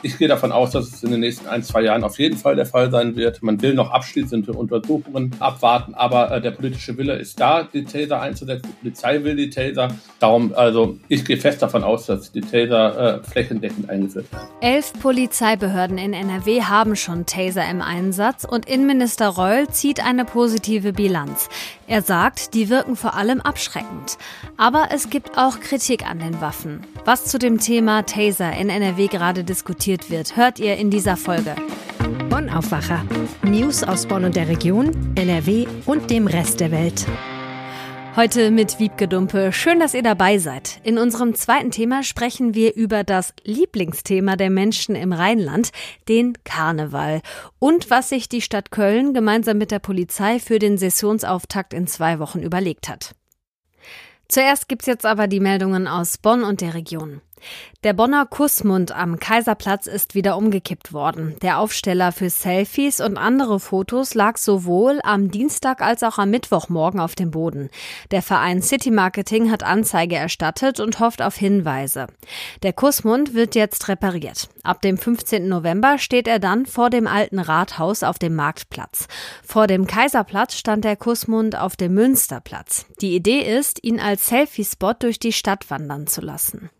Ich gehe davon aus, dass es in den nächsten ein, zwei Jahren auf jeden Fall der Fall sein wird. Man will noch abschließende Untersuchungen abwarten, aber äh, der politische Wille ist da, die Taser einzusetzen. Die Polizei will die Taser. Darum, also ich gehe fest davon aus, dass die Taser äh, flächendeckend eingeführt werden. Elf Polizeibehörden in NRW haben schon Taser im Einsatz und Innenminister Reul zieht eine positive Bilanz. Er sagt, die wirken vor allem abschreckend. Aber es gibt auch Kritik an den Waffen. Was zu dem Thema Taser in NRW gerade diskutiert diskutiert wird, hört ihr in dieser Folge. Bonn Aufwacher. News aus Bonn und der Region, NRW und dem Rest der Welt. Heute mit Wiebke Dumpe. Schön, dass ihr dabei seid. In unserem zweiten Thema sprechen wir über das Lieblingsthema der Menschen im Rheinland, den Karneval. Und was sich die Stadt Köln gemeinsam mit der Polizei für den Sessionsauftakt in zwei Wochen überlegt hat. Zuerst gibt's jetzt aber die Meldungen aus Bonn und der Region. Der Bonner Kussmund am Kaiserplatz ist wieder umgekippt worden. Der Aufsteller für Selfies und andere Fotos lag sowohl am Dienstag als auch am Mittwochmorgen auf dem Boden. Der Verein City Marketing hat Anzeige erstattet und hofft auf Hinweise. Der Kussmund wird jetzt repariert. Ab dem 15. November steht er dann vor dem alten Rathaus auf dem Marktplatz. Vor dem Kaiserplatz stand der Kussmund auf dem Münsterplatz. Die Idee ist, ihn als Selfie-Spot durch die Stadt wandern zu lassen.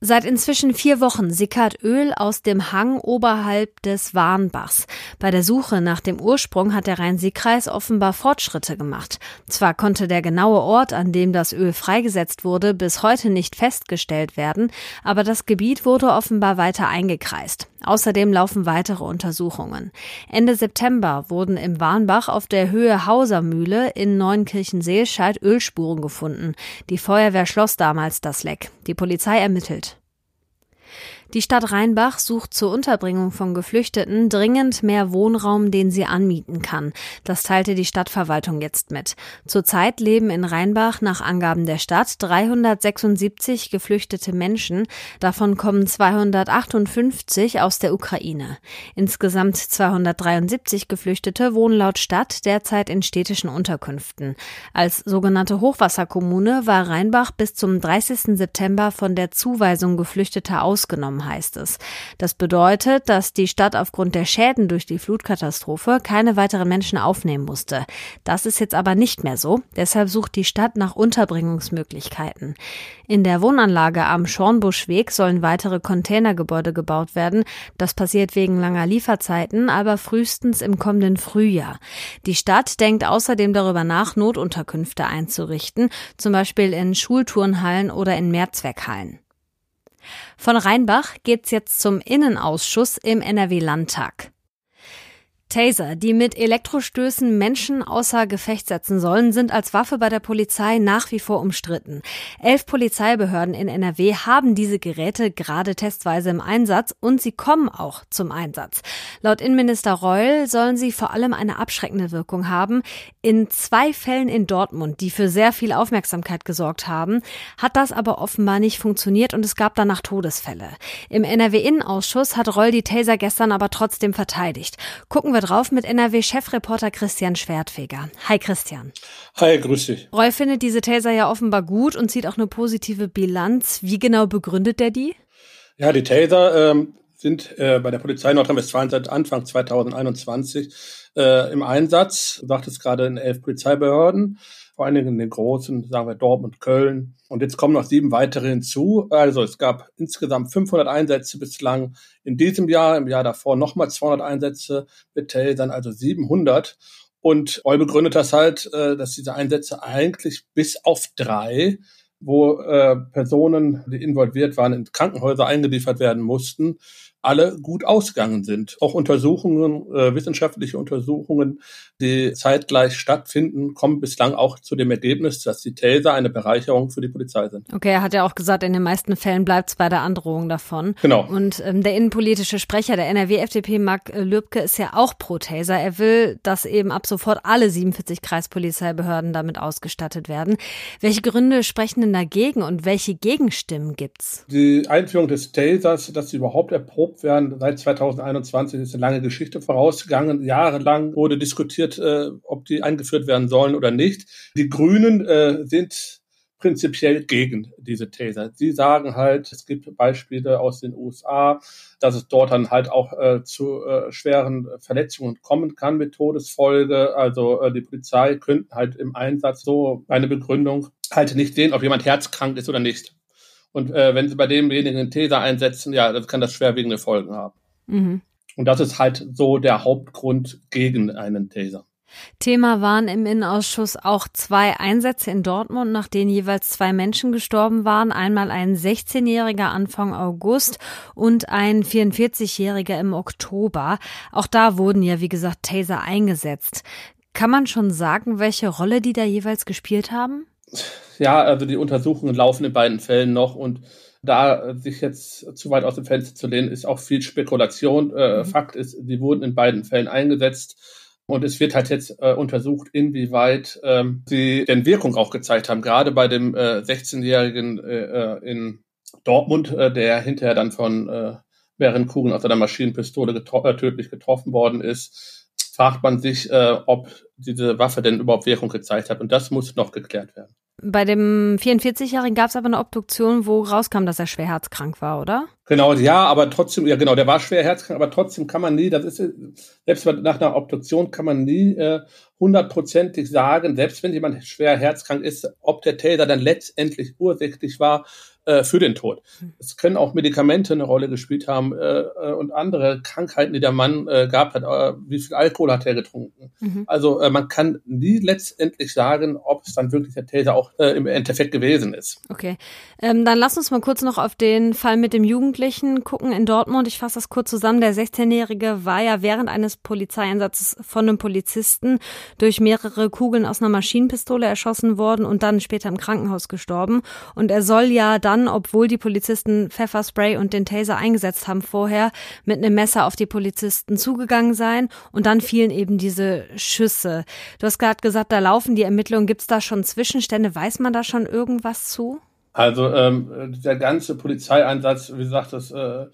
Seit inzwischen vier Wochen sickert Öl aus dem Hang oberhalb des Warnbachs. Bei der Suche nach dem Ursprung hat der Rhein-Sieg-Kreis offenbar Fortschritte gemacht. Zwar konnte der genaue Ort, an dem das Öl freigesetzt wurde, bis heute nicht festgestellt werden, aber das Gebiet wurde offenbar weiter eingekreist. Außerdem laufen weitere Untersuchungen. Ende September wurden im Warnbach auf der Höhe Hausermühle in Neunkirchen-Seelscheid Ölspuren gefunden. Die Feuerwehr schloss damals das Leck. Die Polizei ermittelt. Die Stadt Rheinbach sucht zur Unterbringung von Geflüchteten dringend mehr Wohnraum, den sie anmieten kann. Das teilte die Stadtverwaltung jetzt mit. Zurzeit leben in Rheinbach nach Angaben der Stadt 376 geflüchtete Menschen. Davon kommen 258 aus der Ukraine. Insgesamt 273 Geflüchtete wohnen laut Stadt derzeit in städtischen Unterkünften. Als sogenannte Hochwasserkommune war Rheinbach bis zum 30. September von der Zuweisung Geflüchteter ausgenommen haben, heißt es. Das bedeutet, dass die Stadt aufgrund der Schäden durch die Flutkatastrophe keine weiteren Menschen aufnehmen musste. Das ist jetzt aber nicht mehr so. Deshalb sucht die Stadt nach Unterbringungsmöglichkeiten. In der Wohnanlage am Schornbuschweg sollen weitere Containergebäude gebaut werden. Das passiert wegen langer Lieferzeiten, aber frühestens im kommenden Frühjahr. Die Stadt denkt außerdem darüber nach, Notunterkünfte einzurichten, zum Beispiel in Schulturnhallen oder in Mehrzweckhallen. Von Rheinbach geht's jetzt zum Innenausschuss im NRW-Landtag. Taser, die mit Elektrostößen Menschen außer Gefecht setzen sollen, sind als Waffe bei der Polizei nach wie vor umstritten. Elf Polizeibehörden in NRW haben diese Geräte gerade testweise im Einsatz und sie kommen auch zum Einsatz. Laut Innenminister Reul sollen sie vor allem eine abschreckende Wirkung haben. In zwei Fällen in Dortmund, die für sehr viel Aufmerksamkeit gesorgt haben, hat das aber offenbar nicht funktioniert und es gab danach Todesfälle. Im NRW-Innenausschuss hat Reul die Taser gestern aber trotzdem verteidigt. Gucken wir wir drauf mit NRW-Chefreporter Christian Schwertfeger. Hi Christian. Hi, grüß dich. Roy findet diese Taser ja offenbar gut und zieht auch eine positive Bilanz. Wie genau begründet der die? Ja, die Taser ähm, sind äh, bei der Polizei Nordrhein-Westfalen seit Anfang 2021 äh, im Einsatz. Du sagtest gerade in elf Polizeibehörden vor allen Dingen in den großen, sagen wir Dortmund, Köln. Und jetzt kommen noch sieben weitere hinzu. Also es gab insgesamt 500 Einsätze bislang in diesem Jahr, im Jahr davor nochmal 200 Einsätze mit Tasern, also 700. Und Eu begründet das halt, äh, dass diese Einsätze eigentlich bis auf drei, wo äh, Personen, die involviert waren, in Krankenhäuser eingeliefert werden mussten, alle gut ausgegangen sind. Auch Untersuchungen, äh, wissenschaftliche Untersuchungen, die zeitgleich stattfinden, kommen bislang auch zu dem Ergebnis, dass die Taser eine Bereicherung für die Polizei sind. Okay, er hat ja auch gesagt, in den meisten Fällen bleibt es bei der Androhung davon. Genau. Und ähm, der innenpolitische Sprecher der NRW-FDP, Marc Lübke, ist ja auch pro Taser. Er will, dass eben ab sofort alle 47 Kreispolizeibehörden damit ausgestattet werden. Welche Gründe sprechen denn dagegen und welche Gegenstimmen gibt's? Die Einführung des Tasers, dass sie überhaupt erprobt erprobt werden. Seit 2021 ist eine lange Geschichte vorausgegangen. Jahrelang wurde diskutiert, äh, ob die eingeführt werden sollen oder nicht. Die Grünen äh, sind prinzipiell gegen diese Taser. Sie sagen halt, es gibt Beispiele aus den USA, dass es dort dann halt auch äh, zu äh, schweren Verletzungen kommen kann mit Todesfolge. Also äh, die Polizei könnte halt im Einsatz so eine Begründung halt nicht sehen, ob jemand herzkrank ist oder nicht. Und äh, wenn sie bei demjenigen einen Taser einsetzen, ja, dann kann das schwerwiegende Folgen haben. Mhm. Und das ist halt so der Hauptgrund gegen einen Taser. Thema waren im Innenausschuss auch zwei Einsätze in Dortmund, nach denen jeweils zwei Menschen gestorben waren. Einmal ein 16-Jähriger Anfang August und ein 44-Jähriger im Oktober. Auch da wurden ja, wie gesagt, Taser eingesetzt. Kann man schon sagen, welche Rolle die da jeweils gespielt haben? Ja, also die Untersuchungen laufen in beiden Fällen noch und da sich jetzt zu weit aus dem Fenster zu lehnen, ist auch viel Spekulation. Äh, mhm. Fakt ist, sie wurden in beiden Fällen eingesetzt. Und es wird halt jetzt äh, untersucht, inwieweit ähm, sie denn Wirkung auch gezeigt haben. Gerade bei dem äh, 16-Jährigen äh, äh, in Dortmund, äh, der hinterher dann von äh, mehreren Kugeln aus einer Maschinenpistole getro äh, tödlich getroffen worden ist, fragt man sich, äh, ob diese Waffe denn überhaupt Wirkung gezeigt hat. Und das muss noch geklärt werden. Bei dem 44-Jährigen gab es aber eine Obduktion, wo rauskam, dass er schwer herzkrank war, oder? Genau, ja, aber trotzdem, ja genau, der war schwer herzkrank, aber trotzdem kann man nie, das ist, selbst nach einer Obduktion kann man nie äh, hundertprozentig sagen, selbst wenn jemand schwer herzkrank ist, ob der Täter dann letztendlich ursächlich war äh, für den Tod. Es können auch Medikamente eine Rolle gespielt haben äh, äh, und andere Krankheiten, die der Mann äh, gehabt hat. Äh, wie viel Alkohol hat er getrunken? Mhm. Also äh, man kann nie letztendlich sagen, ob es dann wirklich der Täter auch äh, im Endeffekt gewesen ist. Okay, ähm, dann lass uns mal kurz noch auf den Fall mit dem Jugendlichen gucken in Dortmund. Ich fasse das kurz zusammen. Der 16-Jährige war ja während eines Polizeieinsatzes von einem Polizisten durch mehrere Kugeln aus einer Maschinenpistole erschossen worden und dann später im Krankenhaus gestorben. Und er soll ja dann, obwohl die Polizisten Pfefferspray und den Taser eingesetzt haben vorher, mit einem Messer auf die Polizisten zugegangen sein und dann fielen eben diese Schüsse. Du hast gerade gesagt, da laufen die Ermittlungen. Gibt es da schon Zwischenstände? Weiß man da schon irgendwas zu? Also ähm, der ganze Polizeieinsatz, wie gesagt, das äh,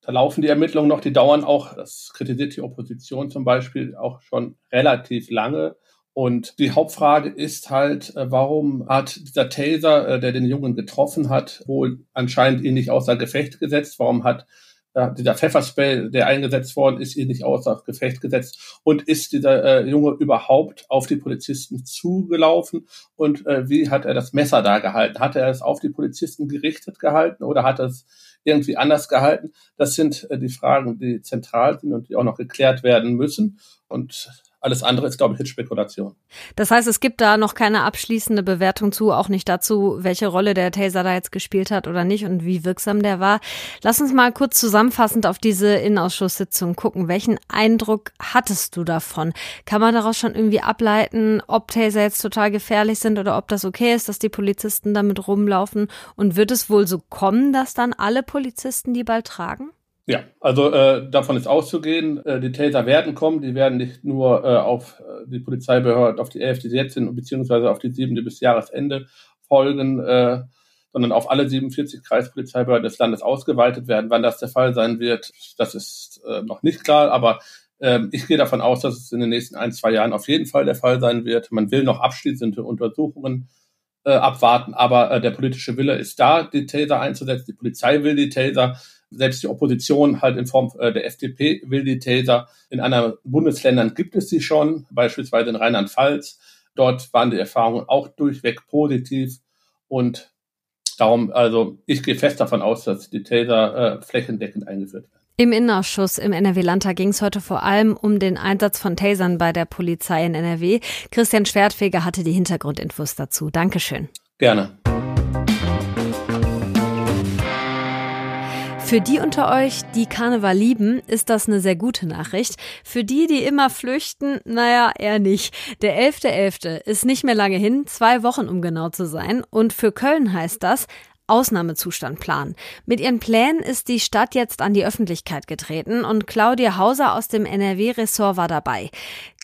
da laufen die Ermittlungen noch, die dauern auch, das kritisiert die Opposition zum Beispiel auch schon relativ lange. Und die Hauptfrage ist halt, äh, warum hat dieser Taser, äh, der den Jungen getroffen hat, wohl anscheinend ihn nicht außer Gefecht gesetzt? Warum hat äh, dieser Pfefferspray, der eingesetzt worden ist, ihn nicht außer Gefecht gesetzt? Und ist dieser äh, Junge überhaupt auf die Polizisten zugelaufen? Und äh, wie hat er das Messer da gehalten? Hat er es auf die Polizisten gerichtet gehalten oder hat er es irgendwie anders gehalten? Das sind äh, die Fragen, die zentral sind und die auch noch geklärt werden müssen. Und alles andere ist, glaube ich, Spekulation. Das heißt, es gibt da noch keine abschließende Bewertung zu, auch nicht dazu, welche Rolle der Taser da jetzt gespielt hat oder nicht und wie wirksam der war. Lass uns mal kurz zusammenfassend auf diese Innenausschusssitzung gucken. Welchen Eindruck hattest du davon? Kann man daraus schon irgendwie ableiten, ob Taser jetzt total gefährlich sind oder ob das okay ist, dass die Polizisten damit rumlaufen? Und wird es wohl so kommen, dass dann alle Polizisten die bald tragen? Ja, also äh, davon ist auszugehen, äh, die Taser werden kommen, die werden nicht nur äh, auf äh, die Polizeibehörde, auf die elf, die sie jetzt sind, beziehungsweise auf die sieben, die bis Jahresende folgen, äh, sondern auf alle 47 Kreispolizeibehörden des Landes ausgeweitet werden. Wann das der Fall sein wird, das ist äh, noch nicht klar, aber äh, ich gehe davon aus, dass es in den nächsten ein, zwei Jahren auf jeden Fall der Fall sein wird. Man will noch abschließende Untersuchungen äh, abwarten, aber äh, der politische Wille ist da, die Taser einzusetzen. Die Polizei will die Taser selbst die Opposition halt in Form äh, der FDP will die Taser. In anderen Bundesländern gibt es sie schon, beispielsweise in Rheinland-Pfalz. Dort waren die Erfahrungen auch durchweg positiv und darum, also ich gehe fest davon aus, dass die Taser äh, flächendeckend eingeführt werden. Im Innenausschuss im NRW-Landtag ging es heute vor allem um den Einsatz von Tasern bei der Polizei in NRW. Christian Schwertfeger hatte die Hintergrundinfos dazu. Dankeschön. Gerne. Für die unter euch, die Karneval lieben, ist das eine sehr gute Nachricht. Für die, die immer flüchten, naja, eher nicht. Der 11.11. .11. ist nicht mehr lange hin, zwei Wochen um genau zu sein. Und für Köln heißt das, Ausnahmezustand planen. Mit ihren Plänen ist die Stadt jetzt an die Öffentlichkeit getreten und Claudia Hauser aus dem NRW-Ressort war dabei.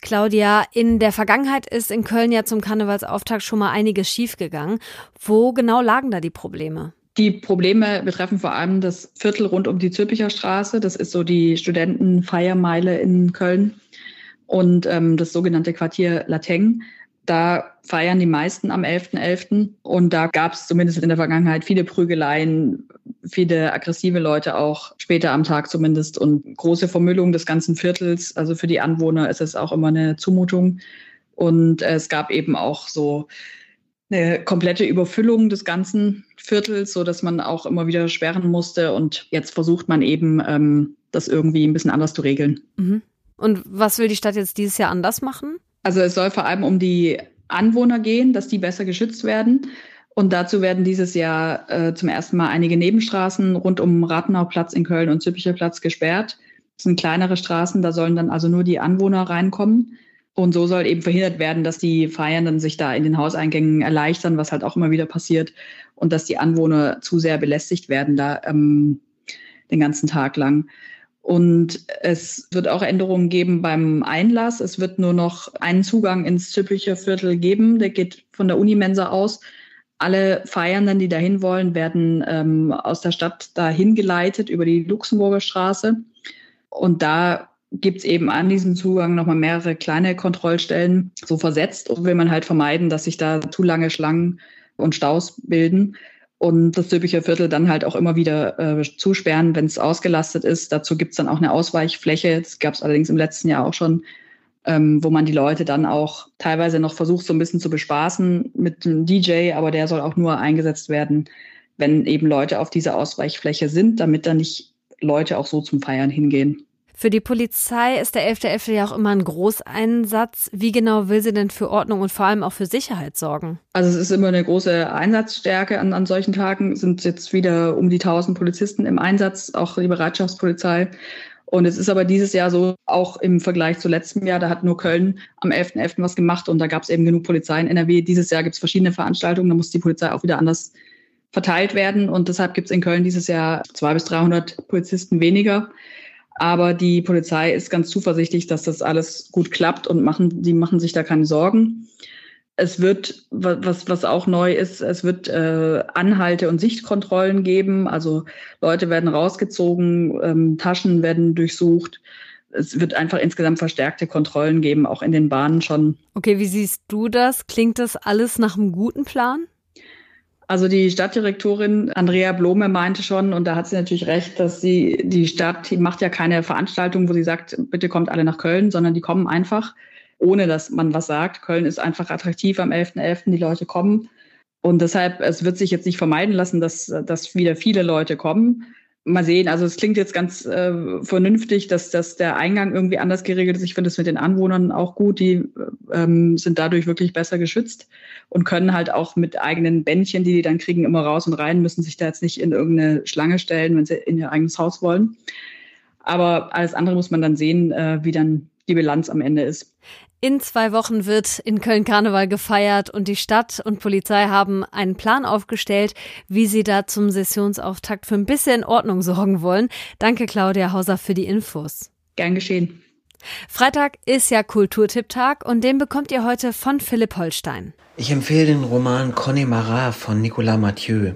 Claudia, in der Vergangenheit ist in Köln ja zum Karnevalsauftakt schon mal einiges schiefgegangen. Wo genau lagen da die Probleme? Die Probleme betreffen vor allem das Viertel rund um die Zülpicher Straße. Das ist so die Studentenfeiermeile in Köln und ähm, das sogenannte Quartier Lateng. Da feiern die meisten am 11.11. .11. Und da gab es zumindest in der Vergangenheit viele Prügeleien, viele aggressive Leute auch, später am Tag zumindest. Und große Vermüllung des ganzen Viertels. Also für die Anwohner ist es auch immer eine Zumutung. Und es gab eben auch so eine komplette Überfüllung des ganzen Viertels, so dass man auch immer wieder sperren musste. Und jetzt versucht man eben, ähm, das irgendwie ein bisschen anders zu regeln. Mhm. Und was will die Stadt jetzt dieses Jahr anders machen? Also es soll vor allem um die Anwohner gehen, dass die besser geschützt werden. Und dazu werden dieses Jahr äh, zum ersten Mal einige Nebenstraßen rund um Rathenauplatz in Köln und Züppicher Platz gesperrt. Das sind kleinere Straßen, da sollen dann also nur die Anwohner reinkommen. Und so soll eben verhindert werden, dass die Feiernden sich da in den Hauseingängen erleichtern, was halt auch immer wieder passiert, und dass die Anwohner zu sehr belästigt werden da ähm, den ganzen Tag lang. Und es wird auch Änderungen geben beim Einlass. Es wird nur noch einen Zugang ins Züppicher Viertel geben. Der geht von der Unimensa aus. Alle Feiernden, die dahin wollen, werden ähm, aus der Stadt dahin geleitet über die Luxemburger Straße. Und da gibt es eben an diesem Zugang nochmal mehrere kleine Kontrollstellen so versetzt und will man halt vermeiden, dass sich da zu lange Schlangen und Staus bilden und das Zülpicher Viertel dann halt auch immer wieder äh, zusperren, wenn es ausgelastet ist. Dazu gibt es dann auch eine Ausweichfläche. Das gab es allerdings im letzten Jahr auch schon, ähm, wo man die Leute dann auch teilweise noch versucht, so ein bisschen zu bespaßen mit einem DJ, aber der soll auch nur eingesetzt werden, wenn eben Leute auf dieser Ausweichfläche sind, damit dann nicht Leute auch so zum Feiern hingehen. Für die Polizei ist der 11.11. .11. ja auch immer ein Großeinsatz. Wie genau will sie denn für Ordnung und vor allem auch für Sicherheit sorgen? Also es ist immer eine große Einsatzstärke an, an solchen Tagen. Es sind jetzt wieder um die 1000 Polizisten im Einsatz, auch die Bereitschaftspolizei. Und es ist aber dieses Jahr so, auch im Vergleich zu letztem Jahr, da hat nur Köln am 11.11. .11. was gemacht und da gab es eben genug Polizei in NRW. Dieses Jahr gibt es verschiedene Veranstaltungen, da muss die Polizei auch wieder anders verteilt werden und deshalb gibt es in Köln dieses Jahr 200 bis 300 Polizisten weniger. Aber die Polizei ist ganz zuversichtlich, dass das alles gut klappt und machen, die machen sich da keine Sorgen. Es wird, was, was auch neu ist, es wird äh, Anhalte- und Sichtkontrollen geben. Also Leute werden rausgezogen, ähm, Taschen werden durchsucht. Es wird einfach insgesamt verstärkte Kontrollen geben, auch in den Bahnen schon. Okay, wie siehst du das? Klingt das alles nach einem guten Plan? Also die Stadtdirektorin Andrea Blome meinte schon, und da hat sie natürlich recht, dass sie, die Stadt die macht ja keine Veranstaltung, wo sie sagt, bitte kommt alle nach Köln, sondern die kommen einfach, ohne dass man was sagt. Köln ist einfach attraktiv am 11.11., .11., die Leute kommen. Und deshalb, es wird sich jetzt nicht vermeiden lassen, dass, dass wieder viele Leute kommen mal sehen. Also es klingt jetzt ganz äh, vernünftig, dass, dass der Eingang irgendwie anders geregelt ist. Ich finde es mit den Anwohnern auch gut. Die ähm, sind dadurch wirklich besser geschützt und können halt auch mit eigenen Bändchen, die die dann kriegen, immer raus und rein, müssen sich da jetzt nicht in irgendeine Schlange stellen, wenn sie in ihr eigenes Haus wollen. Aber alles andere muss man dann sehen, äh, wie dann die Bilanz am Ende ist. In zwei Wochen wird in Köln Karneval gefeiert und die Stadt und Polizei haben einen Plan aufgestellt, wie sie da zum Sessionsauftakt für ein bisschen Ordnung sorgen wollen. Danke, Claudia Hauser, für die Infos. Gern geschehen. Freitag ist ja Kulturtipptag und den bekommt ihr heute von Philipp Holstein. Ich empfehle den Roman Connemara von Nicolas Mathieu.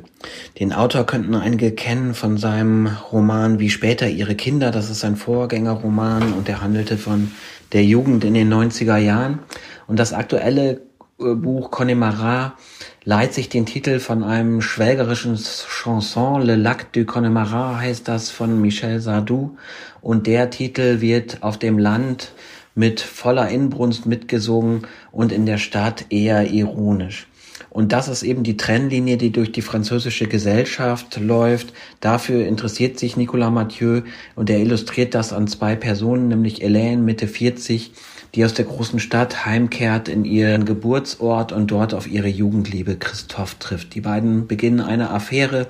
Den Autor könnten einige kennen von seinem Roman Wie später ihre Kinder. Das ist ein Vorgängerroman und der handelte von der Jugend in den 90er Jahren. Und das aktuelle äh, Buch Connemara leiht sich den Titel von einem schwelgerischen Chanson, Le Lac du Connemara heißt das von Michel Sardou. Und der Titel wird auf dem Land mit voller Inbrunst mitgesungen und in der Stadt eher ironisch. Und das ist eben die Trennlinie, die durch die französische Gesellschaft läuft. Dafür interessiert sich Nicolas Mathieu und er illustriert das an zwei Personen, nämlich Hélène Mitte 40, die aus der großen Stadt heimkehrt in ihren Geburtsort und dort auf ihre Jugendliebe Christoph trifft. Die beiden beginnen eine Affäre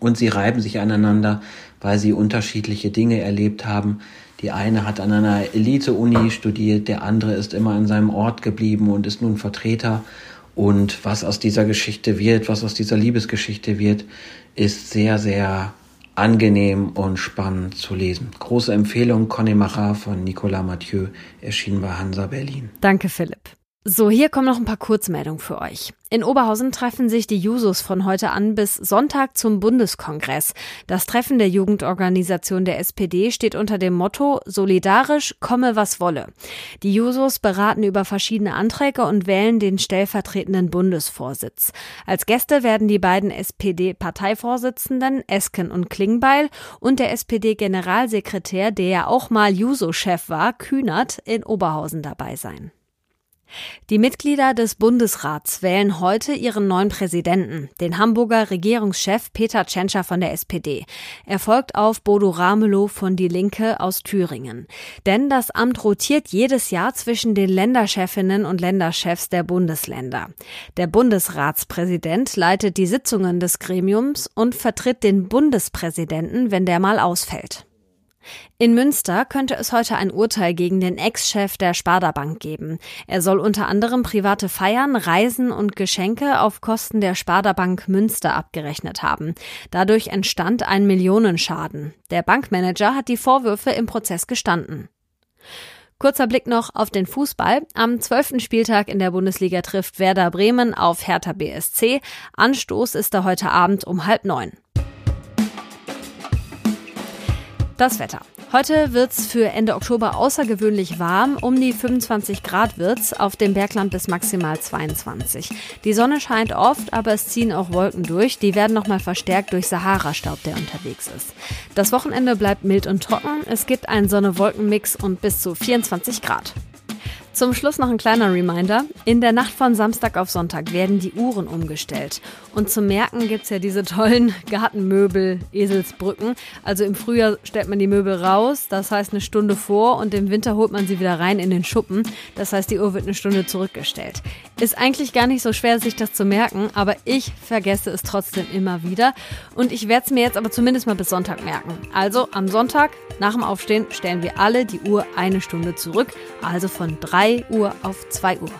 und sie reiben sich aneinander, weil sie unterschiedliche Dinge erlebt haben. Die eine hat an einer Elite-Uni studiert, der andere ist immer an seinem Ort geblieben und ist nun Vertreter und was aus dieser Geschichte wird, was aus dieser Liebesgeschichte wird, ist sehr, sehr angenehm und spannend zu lesen. Große Empfehlung, Connemara von Nicolas Mathieu, erschienen bei Hansa Berlin. Danke, Philipp. So, hier kommen noch ein paar Kurzmeldungen für euch. In Oberhausen treffen sich die Jusos von heute an bis Sonntag zum Bundeskongress. Das Treffen der Jugendorganisation der SPD steht unter dem Motto Solidarisch, komme was wolle. Die Jusos beraten über verschiedene Anträge und wählen den stellvertretenden Bundesvorsitz. Als Gäste werden die beiden SPD-Parteivorsitzenden Esken und Klingbeil und der SPD-Generalsekretär, der ja auch mal Juso-Chef war, Kühnert, in Oberhausen dabei sein. Die Mitglieder des Bundesrats wählen heute ihren neuen Präsidenten, den Hamburger Regierungschef Peter Tschentscher von der SPD. Er folgt auf Bodo Ramelow von Die Linke aus Thüringen. Denn das Amt rotiert jedes Jahr zwischen den Länderchefinnen und Länderchefs der Bundesländer. Der Bundesratspräsident leitet die Sitzungen des Gremiums und vertritt den Bundespräsidenten, wenn der mal ausfällt. In Münster könnte es heute ein Urteil gegen den Ex-Chef der Sparda Bank geben. Er soll unter anderem private Feiern, Reisen und Geschenke auf Kosten der Sparda Bank Münster abgerechnet haben. Dadurch entstand ein Millionenschaden. Der Bankmanager hat die Vorwürfe im Prozess gestanden. Kurzer Blick noch auf den Fußball. Am zwölften Spieltag in der Bundesliga trifft Werder Bremen auf Hertha BSC. Anstoß ist da heute Abend um halb neun. Das Wetter. Heute wird's für Ende Oktober außergewöhnlich warm. Um die 25 Grad wird's, auf dem Bergland bis maximal 22. Die Sonne scheint oft, aber es ziehen auch Wolken durch. Die werden nochmal verstärkt durch Sahara-Staub, der unterwegs ist. Das Wochenende bleibt mild und trocken. Es gibt einen Sonne-Wolken-Mix und bis zu 24 Grad. Zum Schluss noch ein kleiner Reminder. In der Nacht von Samstag auf Sonntag werden die Uhren umgestellt. Und zum Merken gibt's ja diese tollen Gartenmöbel, Eselsbrücken. Also im Frühjahr stellt man die Möbel raus, das heißt eine Stunde vor und im Winter holt man sie wieder rein in den Schuppen. Das heißt, die Uhr wird eine Stunde zurückgestellt. Ist eigentlich gar nicht so schwer, sich das zu merken, aber ich vergesse es trotzdem immer wieder. Und ich werde es mir jetzt aber zumindest mal bis Sonntag merken. Also am Sonntag nach dem Aufstehen stellen wir alle die Uhr eine Stunde zurück, also von 3 Uhr auf 2 Uhr.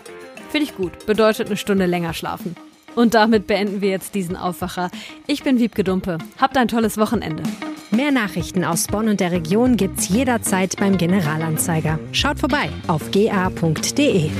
Finde ich gut, bedeutet eine Stunde länger schlafen. Und damit beenden wir jetzt diesen Aufwacher. Ich bin Wiebke Dumpe. Habt ein tolles Wochenende. Mehr Nachrichten aus Bonn und der Region gibt's jederzeit beim Generalanzeiger. Schaut vorbei auf ga.de.